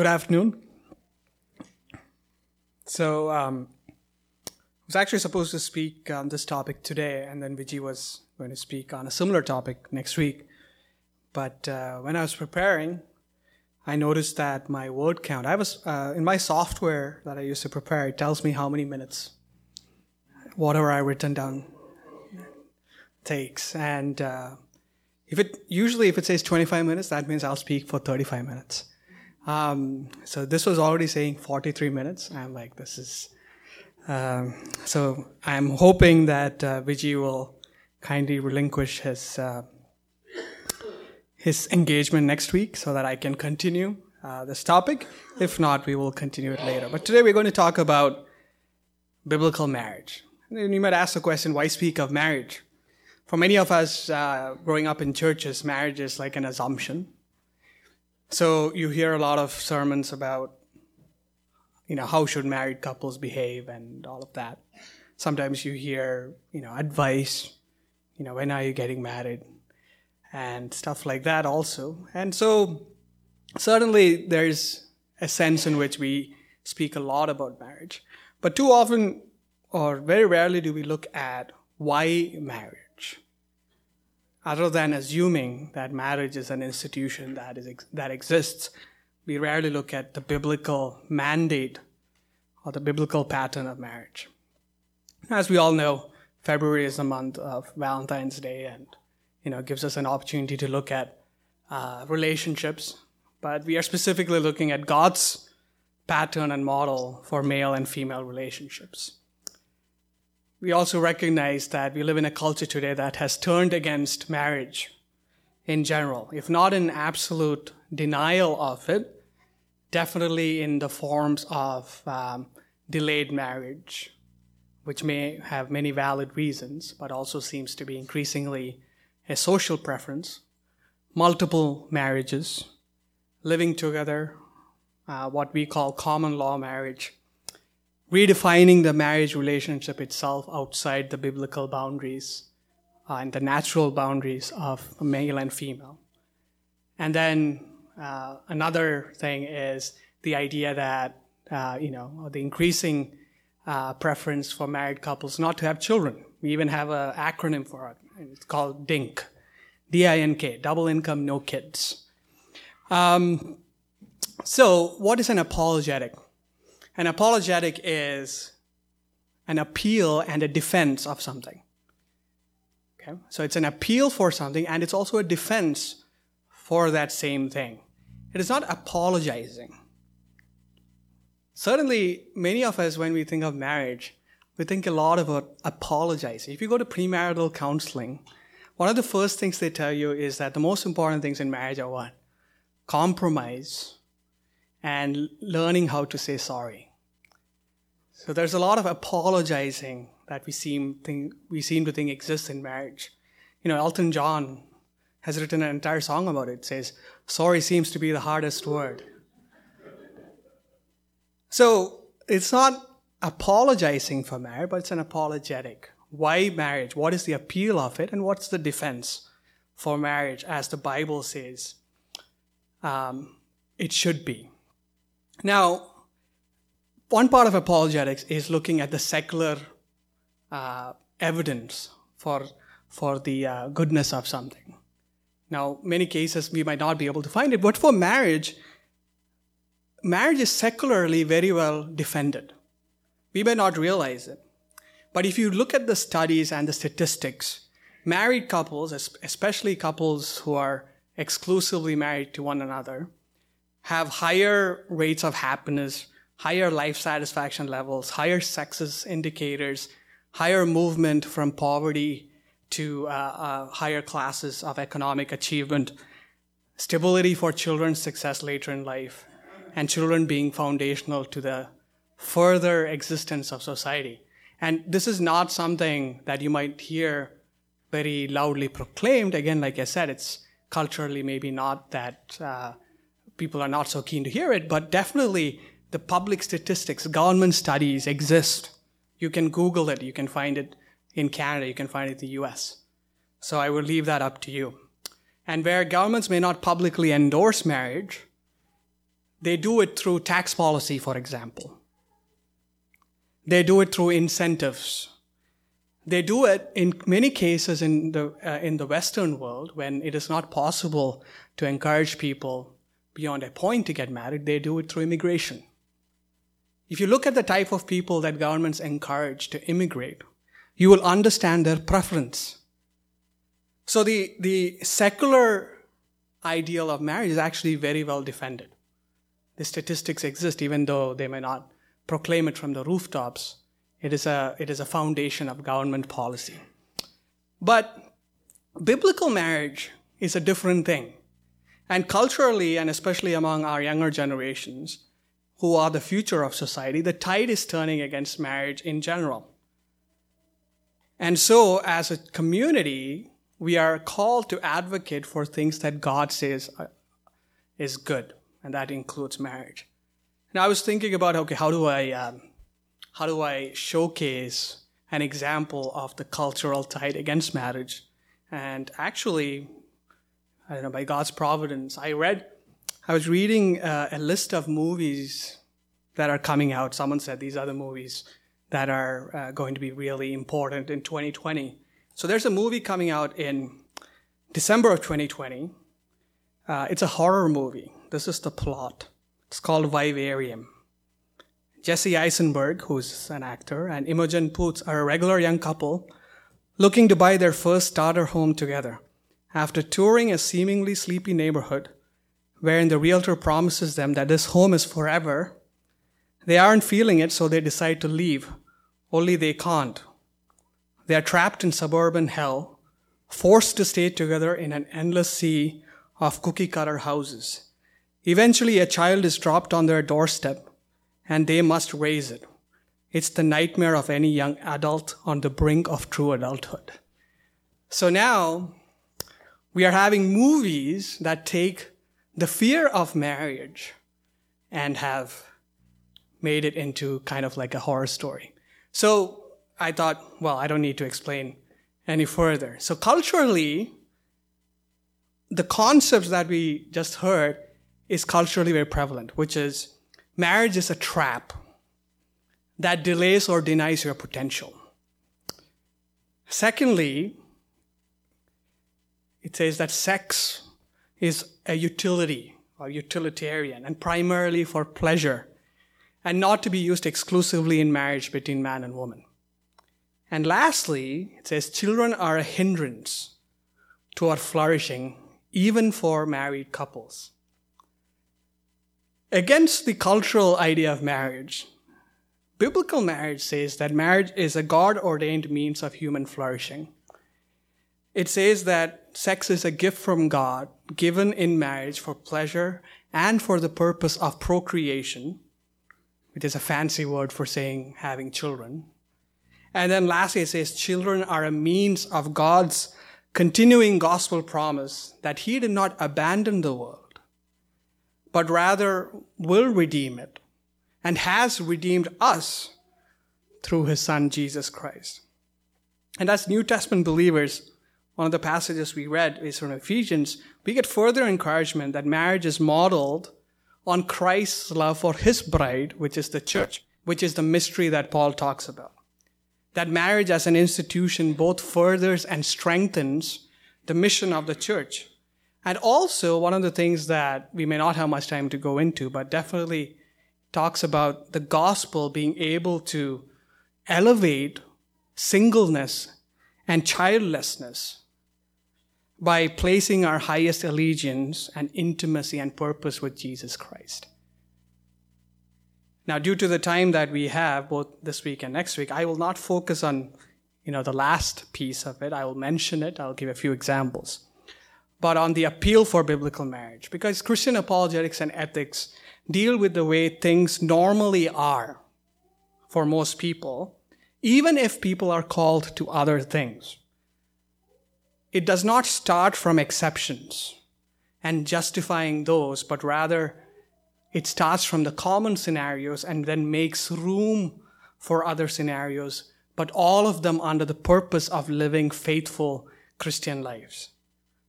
Good afternoon. So, um, I was actually supposed to speak on this topic today, and then Vijay was going to speak on a similar topic next week. But uh, when I was preparing, I noticed that my word count, I was, uh, in my software that I used to prepare, it tells me how many minutes whatever I've written down takes. And uh, if it usually if it says 25 minutes, that means I'll speak for 35 minutes. Um, so this was already saying 43 minutes. I'm like, this is. Um, so I'm hoping that uh, Vijay will kindly relinquish his uh, his engagement next week so that I can continue uh, this topic. If not, we will continue it later. But today we're going to talk about biblical marriage. And you might ask the question, why speak of marriage? For many of us uh, growing up in churches, marriage is like an assumption. So you hear a lot of sermons about, you know, how should married couples behave and all of that. Sometimes you hear, you know, advice, you know, when are you getting married? and stuff like that also. And so certainly there's a sense in which we speak a lot about marriage. But too often or very rarely do we look at why marriage. Other than assuming that marriage is an institution that is that exists, we rarely look at the biblical mandate or the biblical pattern of marriage. As we all know, February is the month of Valentine's Day and you know, gives us an opportunity to look at uh, relationships. But we are specifically looking at God's pattern and model for male and female relationships. We also recognize that we live in a culture today that has turned against marriage in general, if not in absolute denial of it, definitely in the forms of um, delayed marriage, which may have many valid reasons, but also seems to be increasingly a social preference, multiple marriages, living together, uh, what we call common law marriage, redefining the marriage relationship itself outside the biblical boundaries uh, and the natural boundaries of male and female. And then uh, another thing is the idea that, uh, you know, the increasing uh, preference for married couples not to have children. We even have an acronym for it. It's called DINK, D-I-N-K, double income, no kids. Um, so what is an apologetic? An apologetic is an appeal and a defense of something. Okay? So it's an appeal for something and it's also a defense for that same thing. It is not apologizing. Certainly, many of us, when we think of marriage, we think a lot about apologizing. If you go to premarital counseling, one of the first things they tell you is that the most important things in marriage are what? Compromise and learning how to say sorry. So there's a lot of apologizing that we seem think, we seem to think exists in marriage. You know, Elton John has written an entire song about it. It says, sorry seems to be the hardest word. So it's not apologizing for marriage, but it's an apologetic. Why marriage? What is the appeal of it? And what's the defense for marriage as the Bible says um, it should be? Now, one part of apologetics is looking at the secular uh, evidence for, for the uh, goodness of something. Now, many cases we might not be able to find it, but for marriage, marriage is secularly very well defended. We may not realize it. But if you look at the studies and the statistics, married couples, especially couples who are exclusively married to one another, have higher rates of happiness, higher life satisfaction levels, higher success indicators, higher movement from poverty to uh, uh, higher classes of economic achievement, stability for children's success later in life, and children being foundational to the further existence of society. And this is not something that you might hear very loudly proclaimed. Again, like I said, it's culturally maybe not that uh, people are not so keen to hear it, but definitely the public statistics, government studies exist. You can Google it, you can find it in Canada, you can find it in the US. So I will leave that up to you. And where governments may not publicly endorse marriage, They do it through tax policy, for example. They do it through incentives. They do it in many cases in the, uh, in the Western world when it is not possible to encourage people beyond a point to get married. They do it through immigration. If you look at the type of people that governments encourage to immigrate, you will understand their preference. So the, the secular ideal of marriage is actually very well defended. The statistics exist, even though they may not proclaim it from the rooftops. It is a, it is a foundation of government policy. But biblical marriage is a different thing. And culturally, and especially among our younger generations, who are the future of society, the tide is turning against marriage in general. And so, as a community, we are called to advocate for things that God says is good, and that includes marriage. Now, I was thinking about okay, how do I um, how do I showcase an example of the cultural tide against marriage? And actually, I don't know by God's providence, I read, I was reading uh, a list of movies that are coming out. Someone said these are the movies that are uh, going to be really important in 2020. So there's a movie coming out in December of 2020. Uh, it's a horror movie. This is the plot. It's called Vivarium. Jesse Eisenberg, who's an actor, and Imogen Poots are a regular young couple looking to buy their first starter home together. After touring a seemingly sleepy neighborhood, wherein the realtor promises them that this home is forever, they aren't feeling it, so they decide to leave. Only they can't. They are trapped in suburban hell, forced to stay together in an endless sea of cookie cutter houses. Eventually, a child is dropped on their doorstep and they must raise it. It's the nightmare of any young adult on the brink of true adulthood. So now we are having movies that take the fear of marriage and have made it into kind of like a horror story. So I thought, well, I don't need to explain any further. So culturally, the concepts that we just heard is culturally very prevalent, which is marriage is a trap that delays or denies your potential. Secondly, it says that sex is a utility or utilitarian and primarily for pleasure and not to be used exclusively in marriage between man and woman. And lastly, it says children are a hindrance to our flourishing, even for married couples. Against the cultural idea of marriage, biblical marriage says that marriage is a God ordained means of human flourishing. It says that sex is a gift from God given in marriage for pleasure and for the purpose of procreation, which is a fancy word for saying having children. And then lastly, it says children are a means of God's continuing gospel promise that He did not abandon the world but rather will redeem it and has redeemed us through his son Jesus Christ. And as New Testament believers, one of the passages we read is from Ephesians, we get further encouragement that marriage is modeled on Christ's love for his bride, which is the church, which is the mystery that Paul talks about. That marriage as an institution both furthers and strengthens the mission of the church and also, one of the things that we may not have much time to go into, but definitely talks about the gospel being able to elevate singleness and childlessness by placing our highest allegiance and intimacy and purpose with Jesus Christ. Now, due to the time that we have, both this week and next week, I will not focus on, you know, the last piece of it. I will mention it. I'll give a few examples but on the appeal for biblical marriage. Because Christian apologetics and ethics deal with the way things normally are for most people, even if people are called to other things. It does not start from exceptions and justifying those, but rather it starts from the common scenarios and then makes room for other scenarios, but all of them under the purpose of living faithful Christian lives.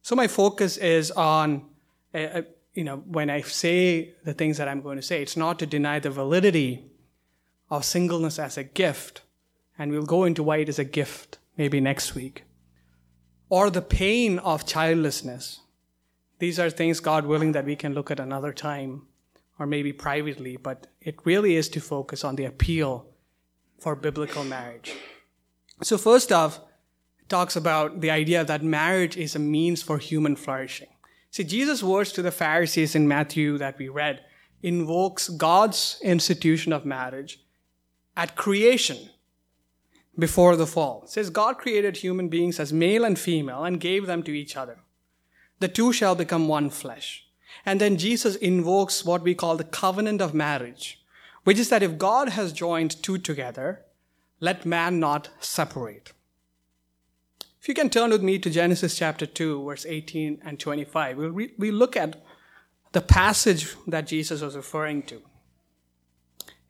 So my focus is on a, a, you know, when I say the things that I'm going to say, it's not to deny the validity of singleness as a gift. And we'll go into why it is a gift maybe next week. Or the pain of childlessness. These are things, God willing, that we can look at another time or maybe privately, but it really is to focus on the appeal for biblical marriage. So, first off, it talks about the idea that marriage is a means for human flourishing. See, Jesus' words to the Pharisees in Matthew that we read invokes God's institution of marriage at creation before the fall. It says God created human beings as male and female and gave them to each other. The two shall become one flesh. And then Jesus invokes what we call the covenant of marriage, which is that if God has joined two together, let man not separate. If you can turn with me to Genesis chapter 2, verse 18 and 25, we'll re- we look at the passage that Jesus was referring to.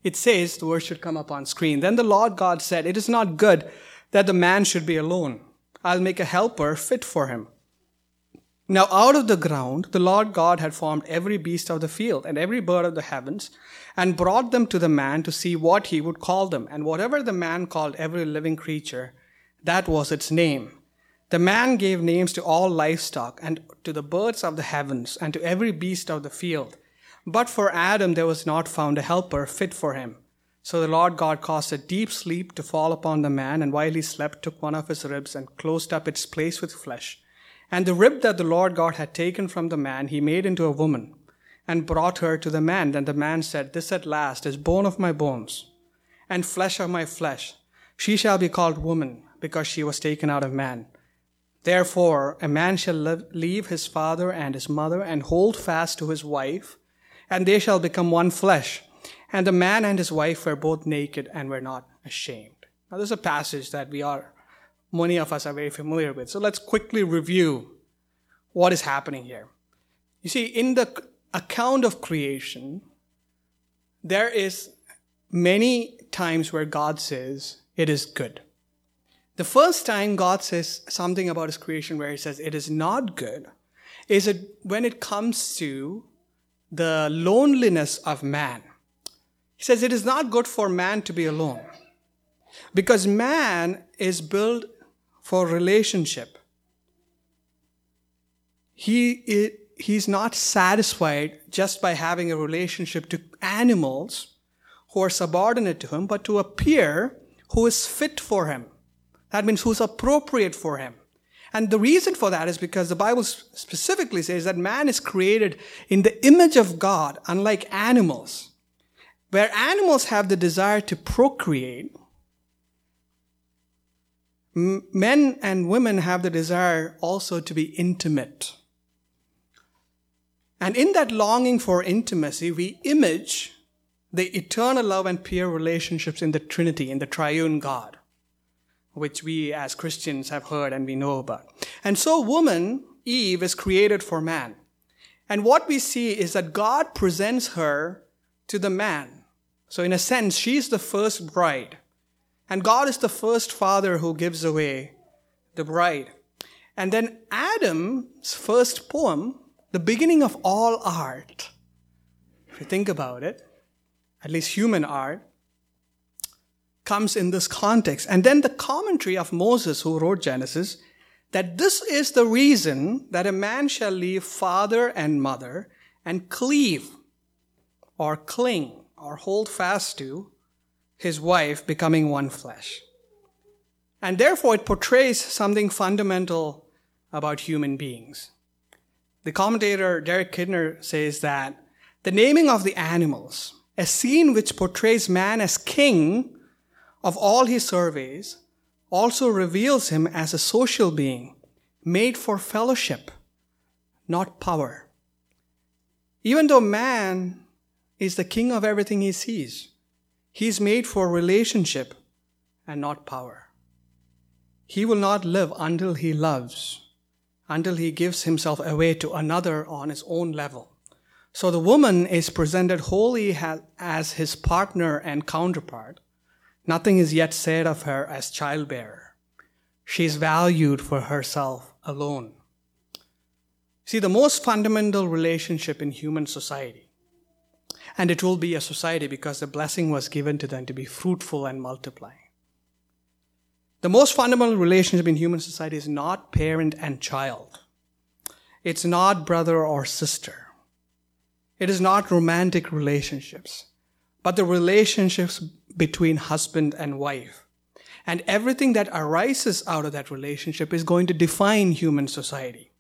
It says, the verse should come up on screen. Then the Lord God said, It is not good that the man should be alone. I'll make a helper fit for him. Now out of the ground, the Lord God had formed every beast of the field and every bird of the heavens, and brought them to the man to see what he would call them. And whatever the man called every living creature, that was its name. The man gave names to all livestock and to the birds of the heavens and to every beast of the field. But for Adam there was not found a helper fit for him. So the Lord God caused a deep sleep to fall upon the man, and while he slept, took one of his ribs and closed up its place with flesh. And the rib that the Lord God had taken from the man, he made into a woman, and brought her to the man. Then the man said, This at last is bone of my bones, and flesh of my flesh. She shall be called woman, because she was taken out of man. Therefore, a man shall leave his father and his mother and hold fast to his wife, and they shall become one flesh. And the man and his wife were both naked and were not ashamed. Now, there's a passage that we are, many of us are very familiar with. So let's quickly review what is happening here. You see, in the account of creation, there is many times where God says it is good. The first time God says something about his creation where he says it is not good is it when it comes to the loneliness of man. He says it is not good for man to be alone because man is built for relationship. He, he's not satisfied just by having a relationship to animals who are subordinate to him, but to a peer who is fit for him. That means who's appropriate for him. And the reason for that is because the Bible specifically says that man is created in the image of God, unlike animals. Where animals have the desire to procreate, men and women have the desire also to be intimate. And in that longing for intimacy, we image the eternal love and pure relationships in the Trinity, in the triune God which we as Christians have heard and we know about. And so woman, Eve, is created for man. And what we see is that God presents her to the man. So in a sense, she's the first bride. And God is the first father who gives away the bride. And then Adam's first poem, the beginning of all art, if you think about it, at least human art, comes in this context. And then the commentary of Moses, who wrote Genesis, that this is the reason that a man shall leave father and mother and cleave or cling or hold fast to his wife, becoming one flesh. And therefore, it portrays something fundamental about human beings. The commentator Derek Kidner says that the naming of the animals, a scene which portrays man as king of all his surveys also reveals him as a social being made for fellowship, not power. Even though man is the king of everything he sees, he is made for relationship and not power. He will not live until he loves, until he gives himself away to another on his own level. So the woman is presented wholly as his partner and counterpart, Nothing is yet said of her as childbearer. She is valued for herself alone. See, the most fundamental relationship in human society, and it will be a society because the blessing was given to them to be fruitful and multiply. The most fundamental relationship in human society is not parent and child. It's not brother or sister. It is not romantic relationships, but the relationships between husband and wife. And everything that arises out of that relationship is going to define human society.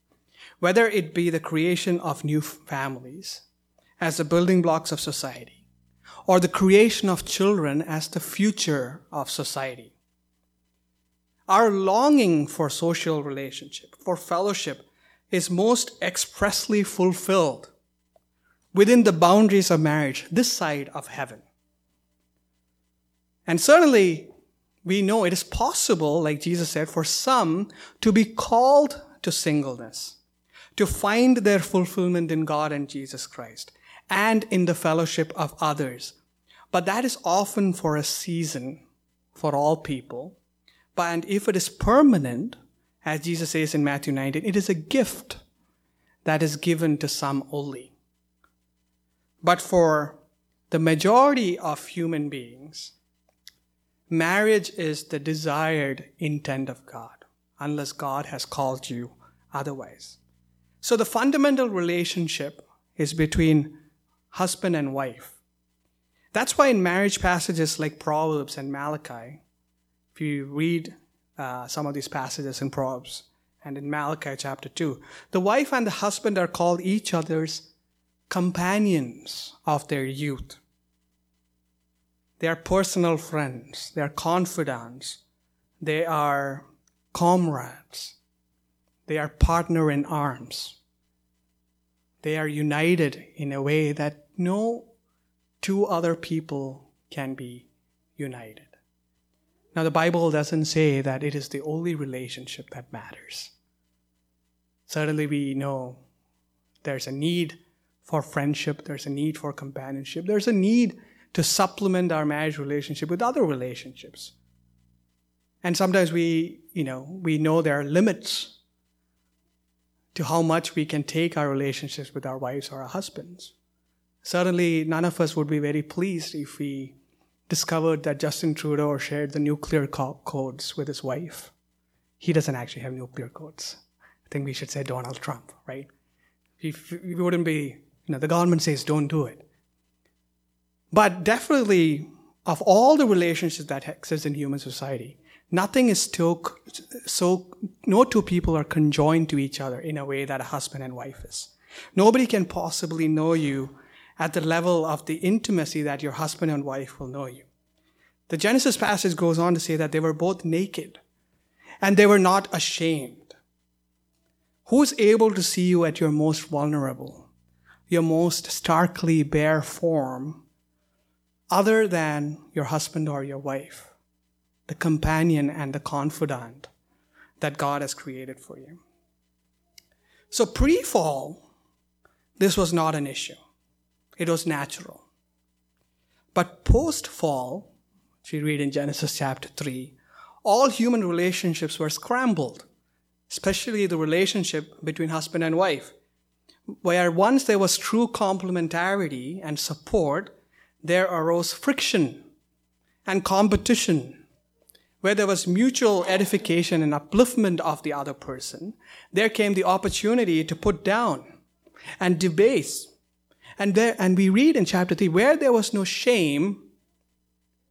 Whether it be the creation of new families as the building blocks of society, or the creation of children as the future of society. Our longing for social relationship, for fellowship, is most expressly fulfilled within the boundaries of marriage, this side of heaven. And certainly, we know it is possible, like Jesus said, for some to be called to singleness, to find their fulfillment in God and Jesus Christ, and in the fellowship of others. But that is often for a season for all people. But if it is permanent, as Jesus says in Matthew 19, it is a gift that is given to some only. But for the majority of human beings, marriage is the desired intent of God, unless God has called you otherwise. So the fundamental relationship is between husband and wife. That's why in marriage passages like Proverbs and Malachi, if you read uh, some of these passages in Proverbs and in Malachi chapter 2. The wife and the husband are called each other's companions of their youth. They are personal friends, they are confidants, they are comrades, they are partner in arms. They are united in a way that no two other people can be united. Now, the Bible doesn't say that it is the only relationship that matters. Certainly, we know there's a need for friendship, there's a need for companionship, there's a need to supplement our marriage relationship with other relationships. And sometimes we, you know, we know there are limits to how much we can take our relationships with our wives or our husbands. Certainly, none of us would be very pleased if we discovered that Justin Trudeau shared the nuclear co- codes with his wife. He doesn't actually have nuclear codes. I think we should say Donald Trump, right? If we wouldn't be, you know, the government says don't do it. But definitely, of all the relationships that exist in human society, nothing is so, so, no two people are conjoined to each other in a way that a husband and wife is. Nobody can possibly know you at the level of the intimacy that your husband and wife will know you. The Genesis passage goes on to say that they were both naked and they were not ashamed. Who's able to see you at your most vulnerable, your most starkly bare form, other than your husband or your wife, the companion and the confidant that God has created for you? So pre fall, this was not an issue. It was natural. But post fall, if you read in Genesis chapter 3, all human relationships were scrambled, especially the relationship between husband and wife. Where once there was true complementarity and support, there arose friction and competition. Where there was mutual edification and upliftment of the other person, there came the opportunity to put down and debase and there, and we read in chapter 3, where there was no shame,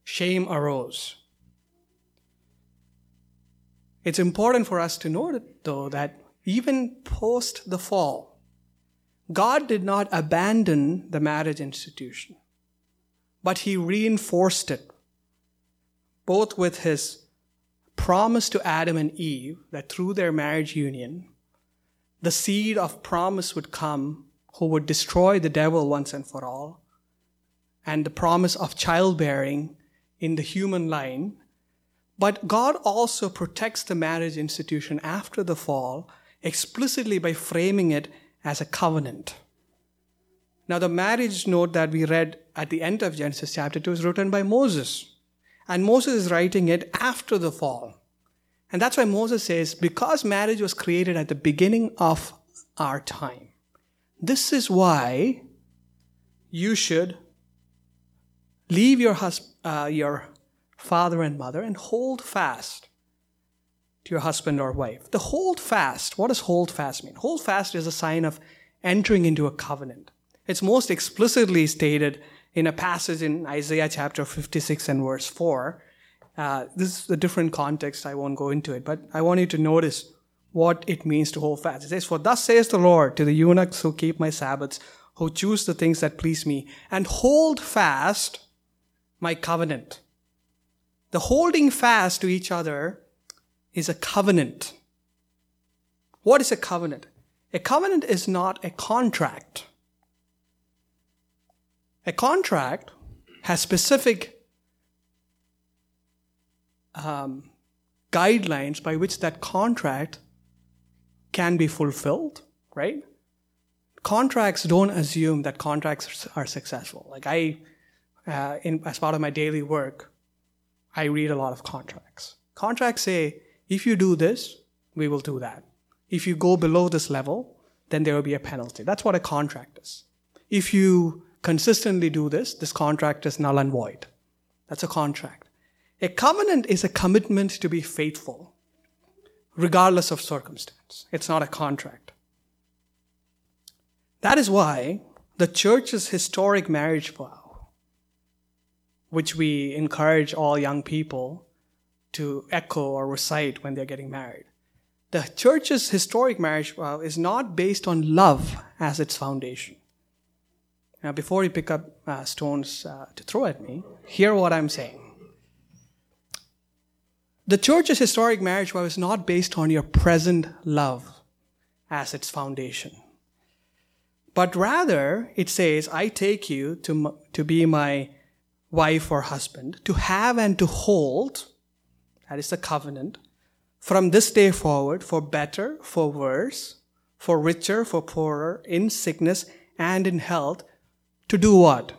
shame arose. It's important for us to note, though, that even post the fall, God did not abandon the marriage institution, but He reinforced it, both with His promise to Adam and Eve that through their marriage union, the seed of promise would come who would destroy the devil once and for all, and the promise of childbearing in the human line. But God also protects the marriage institution after the fall explicitly by framing it as a covenant. Now, the marriage note that we read at the end of Genesis chapter 2 is written by Moses. And Moses is writing it after the fall. And that's why Moses says, because marriage was created at the beginning of our time. This is why you should leave your, hus- uh, your father and mother and hold fast to your husband or wife. The hold fast, what does hold fast mean? Hold fast is a sign of entering into a covenant. It's most explicitly stated in a passage in Isaiah chapter 56 and verse 4. Uh, this is a different context. I won't go into it, but I want you to notice what it means to hold fast. It says, For thus says the Lord to the eunuchs who keep my Sabbaths, who choose the things that please me, and hold fast my covenant. The holding fast to each other is a covenant. What is a covenant? A covenant is not a contract. A contract has specific um, guidelines by which that contract can be fulfilled, right? Contracts don't assume that contracts are successful. Like I, uh, in, as part of my daily work, I read a lot of contracts. Contracts say, if you do this, we will do that. If you go below this level, then there will be a penalty. That's what a contract is. If you consistently do this, this contract is null and void. That's a contract. A covenant is a commitment to be faithful, regardless of circumstance. It's not a contract. That is why the church's historic marriage vow, which we encourage all young people to echo or recite when they're getting married, the church's historic marriage vow is not based on love as its foundation. Now, before you pick up uh, stones uh, to throw at me, hear what I'm saying. The church's historic marriage vow is not based on your present love as its foundation. But rather, it says, I take you to, to be my wife or husband, to have and to hold, that is the covenant, from this day forward, for better, for worse, for richer, for poorer, in sickness and in health, to do what?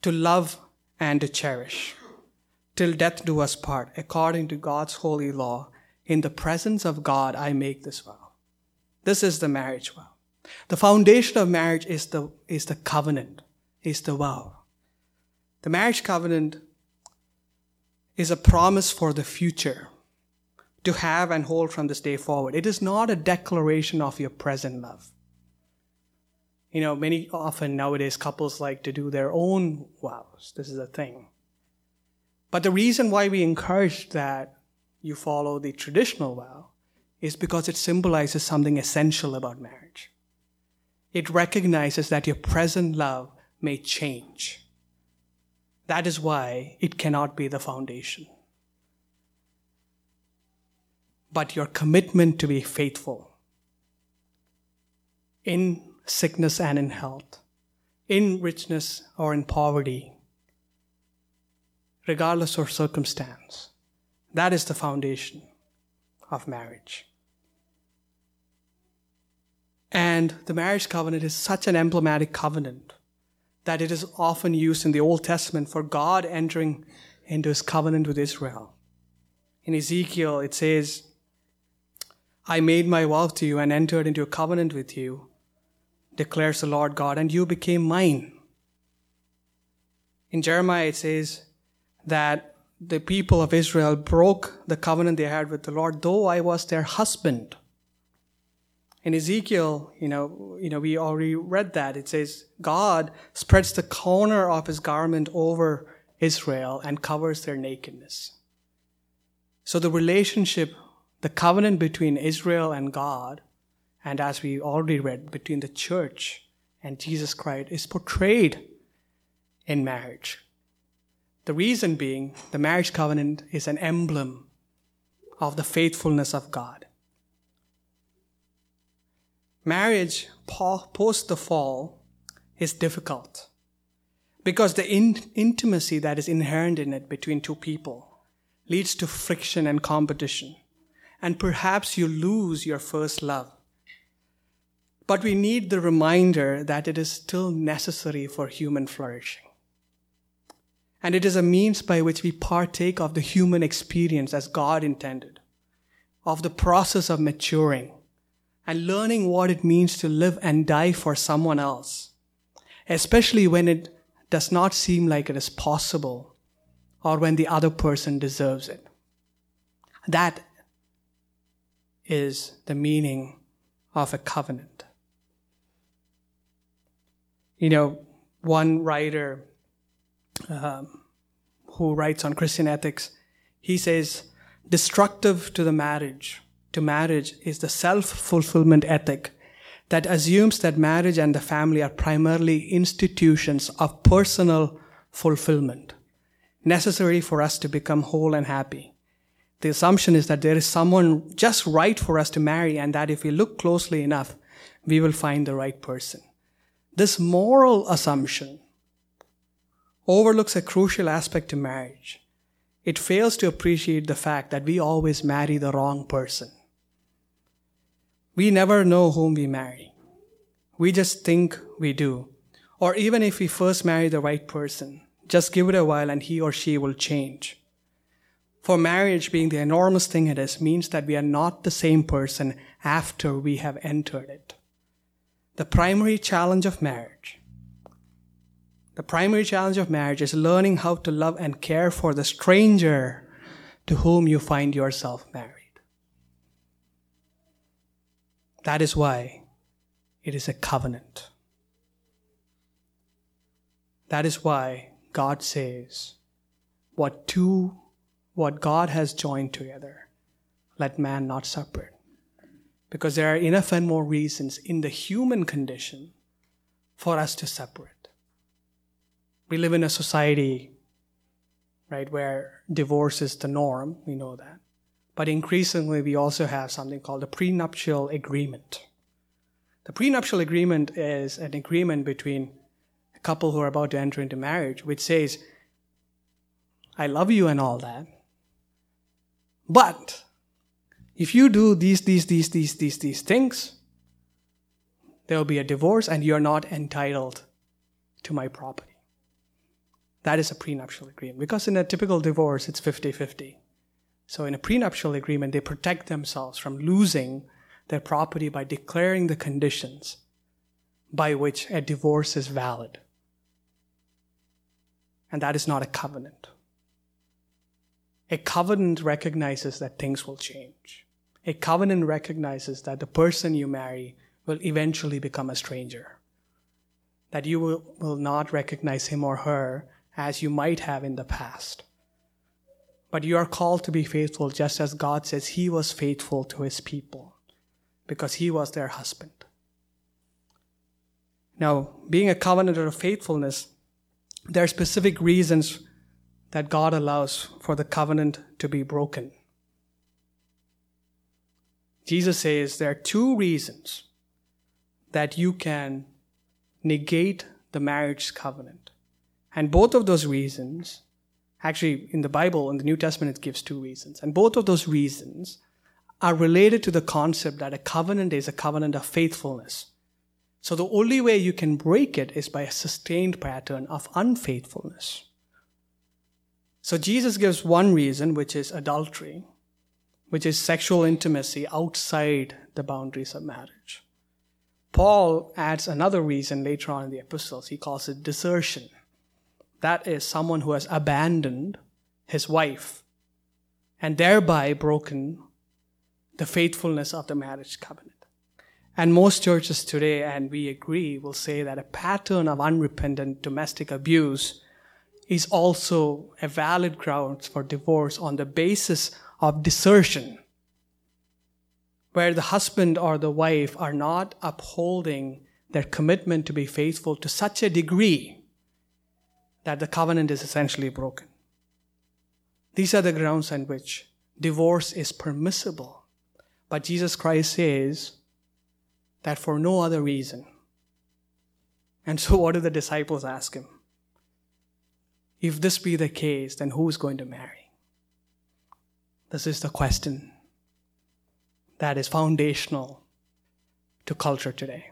To love and to cherish. Till death do us part, according to God's holy law. In the presence of God, I make this vow. This is the marriage vow. The foundation of marriage is the, is the covenant, is the vow. The marriage covenant is a promise for the future to have and hold from this day forward. It is not a declaration of your present love. You know, many often nowadays couples like to do their own vows. This is a thing. But the reason why we encourage that you follow the traditional vow is because it symbolizes something essential about marriage. It recognizes that your present love may change. That is why it cannot be the foundation but your commitment to be faithful in sickness and in health, in richness or in poverty, regardless of circumstance. That is the foundation of marriage. And the marriage covenant is such an emblematic covenant that it is often used in the Old Testament for God entering into his covenant with Israel. In Ezekiel, it says, I made my vow to you and entered into a covenant with you, declares the Lord God, and you became mine. In Jeremiah, it says that the people of Israel broke the covenant they had with the Lord, though I was their husband. In Ezekiel, you know, you know, we already read that. It says God spreads the corner of his garment over Israel and covers their nakedness. So the relationship the covenant between Israel and God, and as we already read, between the church and Jesus Christ, is portrayed in marriage. The reason being, the marriage covenant is an emblem of the faithfulness of God. Marriage post the fall is difficult because the in- intimacy that is inherent in it between two people leads to friction and competition and perhaps you lose your first love. But we need the reminder that it is still necessary for human flourishing. And it is a means by which we partake of the human experience as God intended, of the process of maturing and learning what it means to live and die for someone else, especially when it does not seem like it is possible or when the other person deserves it. That is the meaning of a covenant. You know, one writer um, who writes on Christian ethics, he says, destructive to the marriage, to marriage is the self-fulfillment ethic that assumes that marriage and the family are primarily institutions of personal fulfillment, necessary for us to become whole and happy. The assumption is that there is someone just right for us to marry and that if we look closely enough, we will find the right person. This moral assumption overlooks a crucial aspect to marriage. It fails to appreciate the fact that we always marry the wrong person. We never know whom we marry. We just think we do. Or even if we first marry the right person, just give it a while and he or she will change. For marriage being the enormous thing it is means that we are not the same person after we have entered it. The primary challenge of marriage the primary challenge of marriage is learning how to love and care for the stranger to whom you find yourself married. That is why it is a covenant. That is why God says, what two, what God has joined together, let man not separate. Because there are enough and more reasons in the human condition for us to separate we live in a society, right, where divorce is the norm. We know that. But increasingly, we also have something called a prenuptial agreement. The prenuptial agreement is an agreement between a couple who are about to enter into marriage, which says, I love you and all that. But if you do these, these, these, these, these, these things, there will be a divorce and you're not entitled to my property. That is a prenuptial agreement. Because in a typical divorce, it's 50 50. So in a prenuptial agreement, they protect themselves from losing their property by declaring the conditions by which a divorce is valid. And that is not a covenant. A covenant recognizes that things will change. A covenant recognizes that the person you marry will eventually become a stranger. That you will, will not recognize him or her as you might have in the past. But you are called to be faithful just as God says He was faithful to His people because He was their husband. Now, being a covenant of faithfulness, there are specific reasons that God allows for the covenant to be broken. Jesus says there are two reasons that you can negate the marriage covenant. And both of those reasons, actually, in the Bible, in the New Testament, it gives two reasons. And both of those reasons are related to the concept that a covenant is a covenant of faithfulness. So the only way you can break it is by a sustained pattern of unfaithfulness. So Jesus gives one reason, which is adultery, which is sexual intimacy outside the boundaries of marriage. Paul adds another reason later on in the epistles. He calls it desertion. That is someone who has abandoned his wife and thereby broken the faithfulness of the marriage covenant. And most churches today, and we agree, will say that a pattern of unrepentant domestic abuse is also a valid grounds for divorce on the basis of desertion, where the husband or the wife are not upholding their commitment to be faithful to such a degree that the covenant is essentially broken. These are the grounds on which divorce is permissible. But Jesus Christ says that for no other reason. And so, what do the disciples ask him? If this be the case, then who is going to marry? This is the question that is foundational to culture today.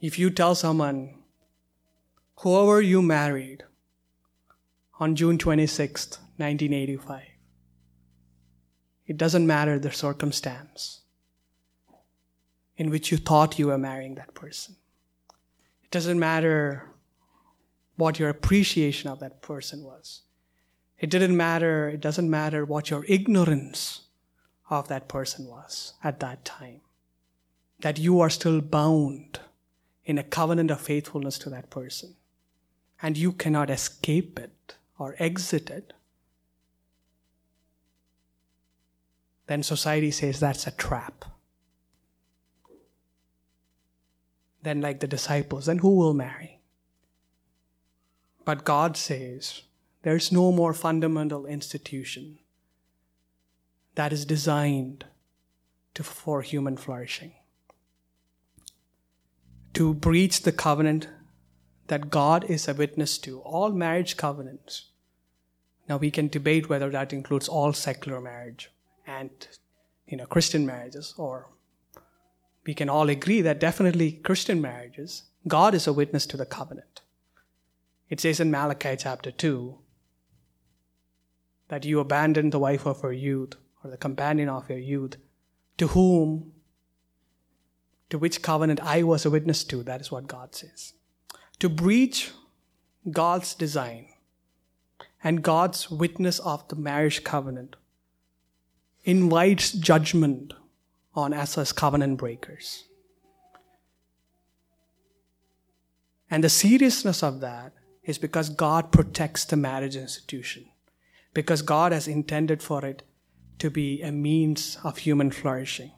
If you tell someone whoever you married on June 26th, 1985. It doesn't matter the circumstance. in which you thought you were marrying that person. It doesn't matter what your appreciation of that person was. It didn't matter, it doesn't matter what your ignorance of that person was at that time. That you are still bound in a covenant of faithfulness to that person. And you cannot escape it or exit it. Then society says that's a trap. Then, like the disciples, then who will marry? But God says there's no more fundamental institution that is designed to, for human flourishing. To breach the covenant that God is a witness to, all marriage covenants. Now we can debate whether that includes all secular marriage and you know Christian marriages, or we can all agree that definitely Christian marriages, God is a witness to the covenant. It says in Malachi chapter 2 that you abandoned the wife of your youth or the companion of your youth, to whom, to which covenant I was a witness to. That is what God says. To breach God's design and God's witness of the marriage covenant invites judgment on us as covenant breakers. And the seriousness of that is because God protects the marriage institution, because God has intended for it to be a means of human flourishing.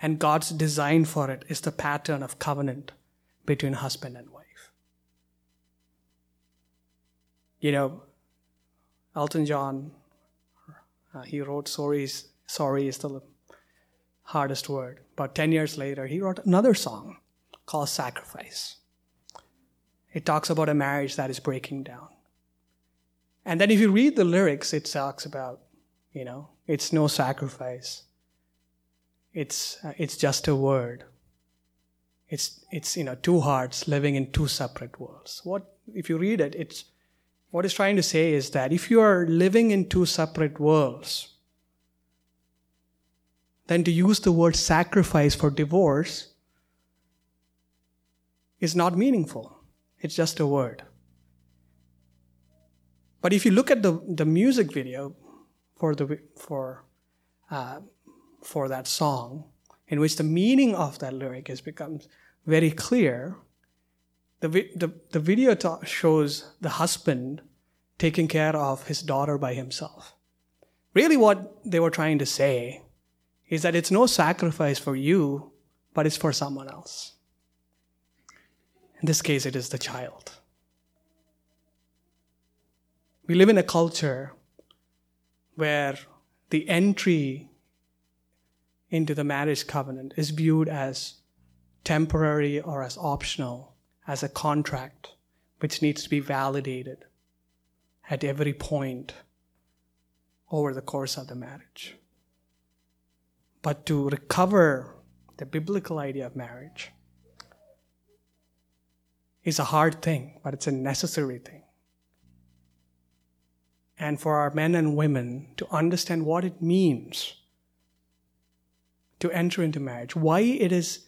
And God's design for it is the pattern of covenant between husband and wife. You know, Elton John, uh, he wrote stories. Sorry is the hardest word. But 10 years later, he wrote another song called Sacrifice. It talks about a marriage that is breaking down. And then if you read the lyrics, it talks about, you know, it's no sacrifice. It's, uh, it's just a word. It's, it's, you know, two hearts living in two separate worlds. What, if you read it, it's, what it's trying to say is that if you are living in two separate worlds, then to use the word sacrifice for divorce is not meaningful. It's just a word. But if you look at the, the music video, for the for uh, for that song, in which the meaning of that lyric has become very clear. The the, the video ta- shows the husband taking care of his daughter by himself. Really, what they were trying to say is that it's no sacrifice for you, but it's for someone else. In this case, it is the child. We live in a culture where the entry into the marriage covenant is viewed as temporary or as optional, as a contract which needs to be validated at every point over the course of the marriage. But to recover the biblical idea of marriage is a hard thing, but it's a necessary thing and for our men and women to understand what it means to enter into marriage, why it is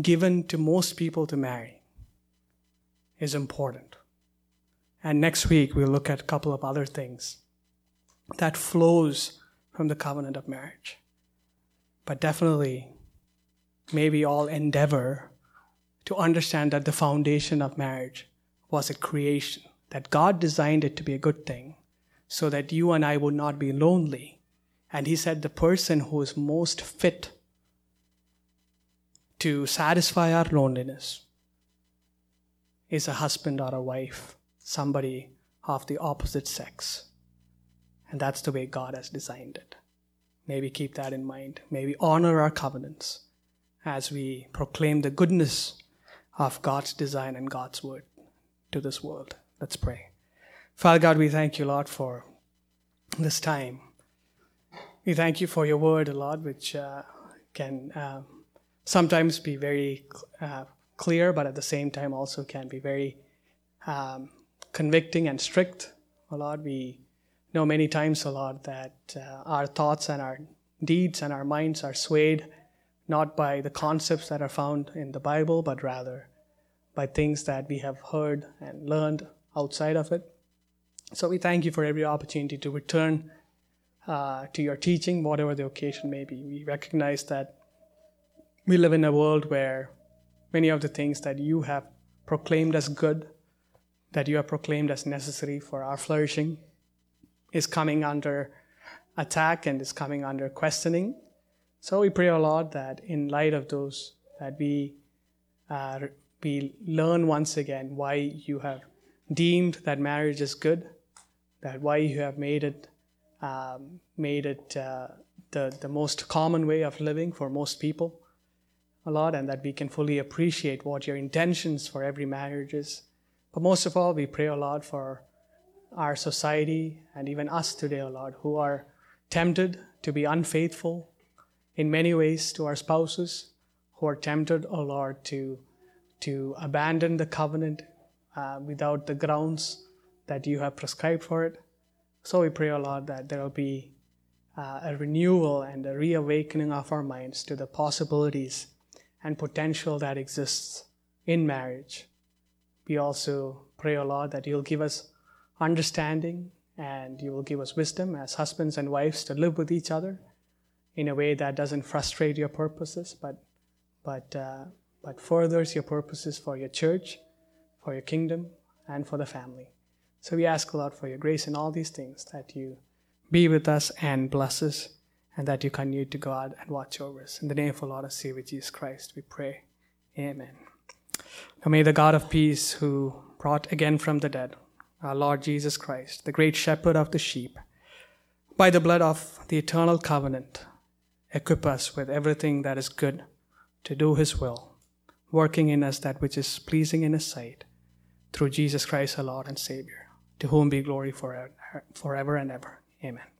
given to most people to marry is important. And next week we'll look at a couple of other things that flows from the covenant of marriage. But definitely, maybe all endeavor to understand that the foundation of marriage was a creation, that God designed it to be a good thing, so that you and I would not be lonely. And he said, the person who is most fit to satisfy our loneliness is a husband or a wife, somebody of the opposite sex. And that's the way God has designed it. Maybe keep that in mind. Maybe honor our covenants as we proclaim the goodness of God's design and God's word to this world. Let's pray. Father God, we thank you, Lord, for this time. We thank you for your word, a Lord, which uh, can uh, sometimes be very uh, clear, but at the same time also can be very um, convicting and strict. Oh Lord, we know many times, oh Lord, that uh, our thoughts and our deeds and our minds are swayed not by the concepts that are found in the Bible, but rather by things that we have heard and learned outside of it. So we thank you for every opportunity to return uh, to your teaching, whatever the occasion may be. We recognize that we live in a world where many of the things that you have proclaimed as good, that you have proclaimed as necessary for our flourishing, is coming under attack and is coming under questioning. So we pray, O Lord, that in light of those, that we uh, we learn once again why you have deemed that marriage is good, that why you have made it um, made it uh, the the most common way of living for most people, a lot and that we can fully appreciate what your intentions for every marriage is. But most of all, we pray, a lot for our society and even us today, O Lord, who are tempted to be unfaithful in many ways to our spouses, who are tempted, O Lord, to, to abandon the covenant uh, without the grounds that you have prescribed for it. So we pray, O Lord, that there will be uh, a renewal and a reawakening of our minds to the possibilities and potential that exists in marriage. We also pray, O Lord, that you'll give us understanding and you will give us wisdom as husbands and wives to live with each other in a way that doesn't frustrate your purposes, but but uh, but furthers your purposes for your church, for your kingdom, and for the family. So we ask, Lord, for your grace in all these things, that you be with us and bless us, and that you continue to guard and watch over us. In the name of our Lord and Savior Jesus Christ, we pray. Amen. Now may the God of peace, who brought again from the dead our Lord Jesus Christ, the great shepherd of the sheep, by the blood of the eternal covenant, equip us with everything that is good to do His will, working in us that which is pleasing in His sight, through Jesus Christ our Lord and Savior, to whom be glory forever, forever and ever. Amen.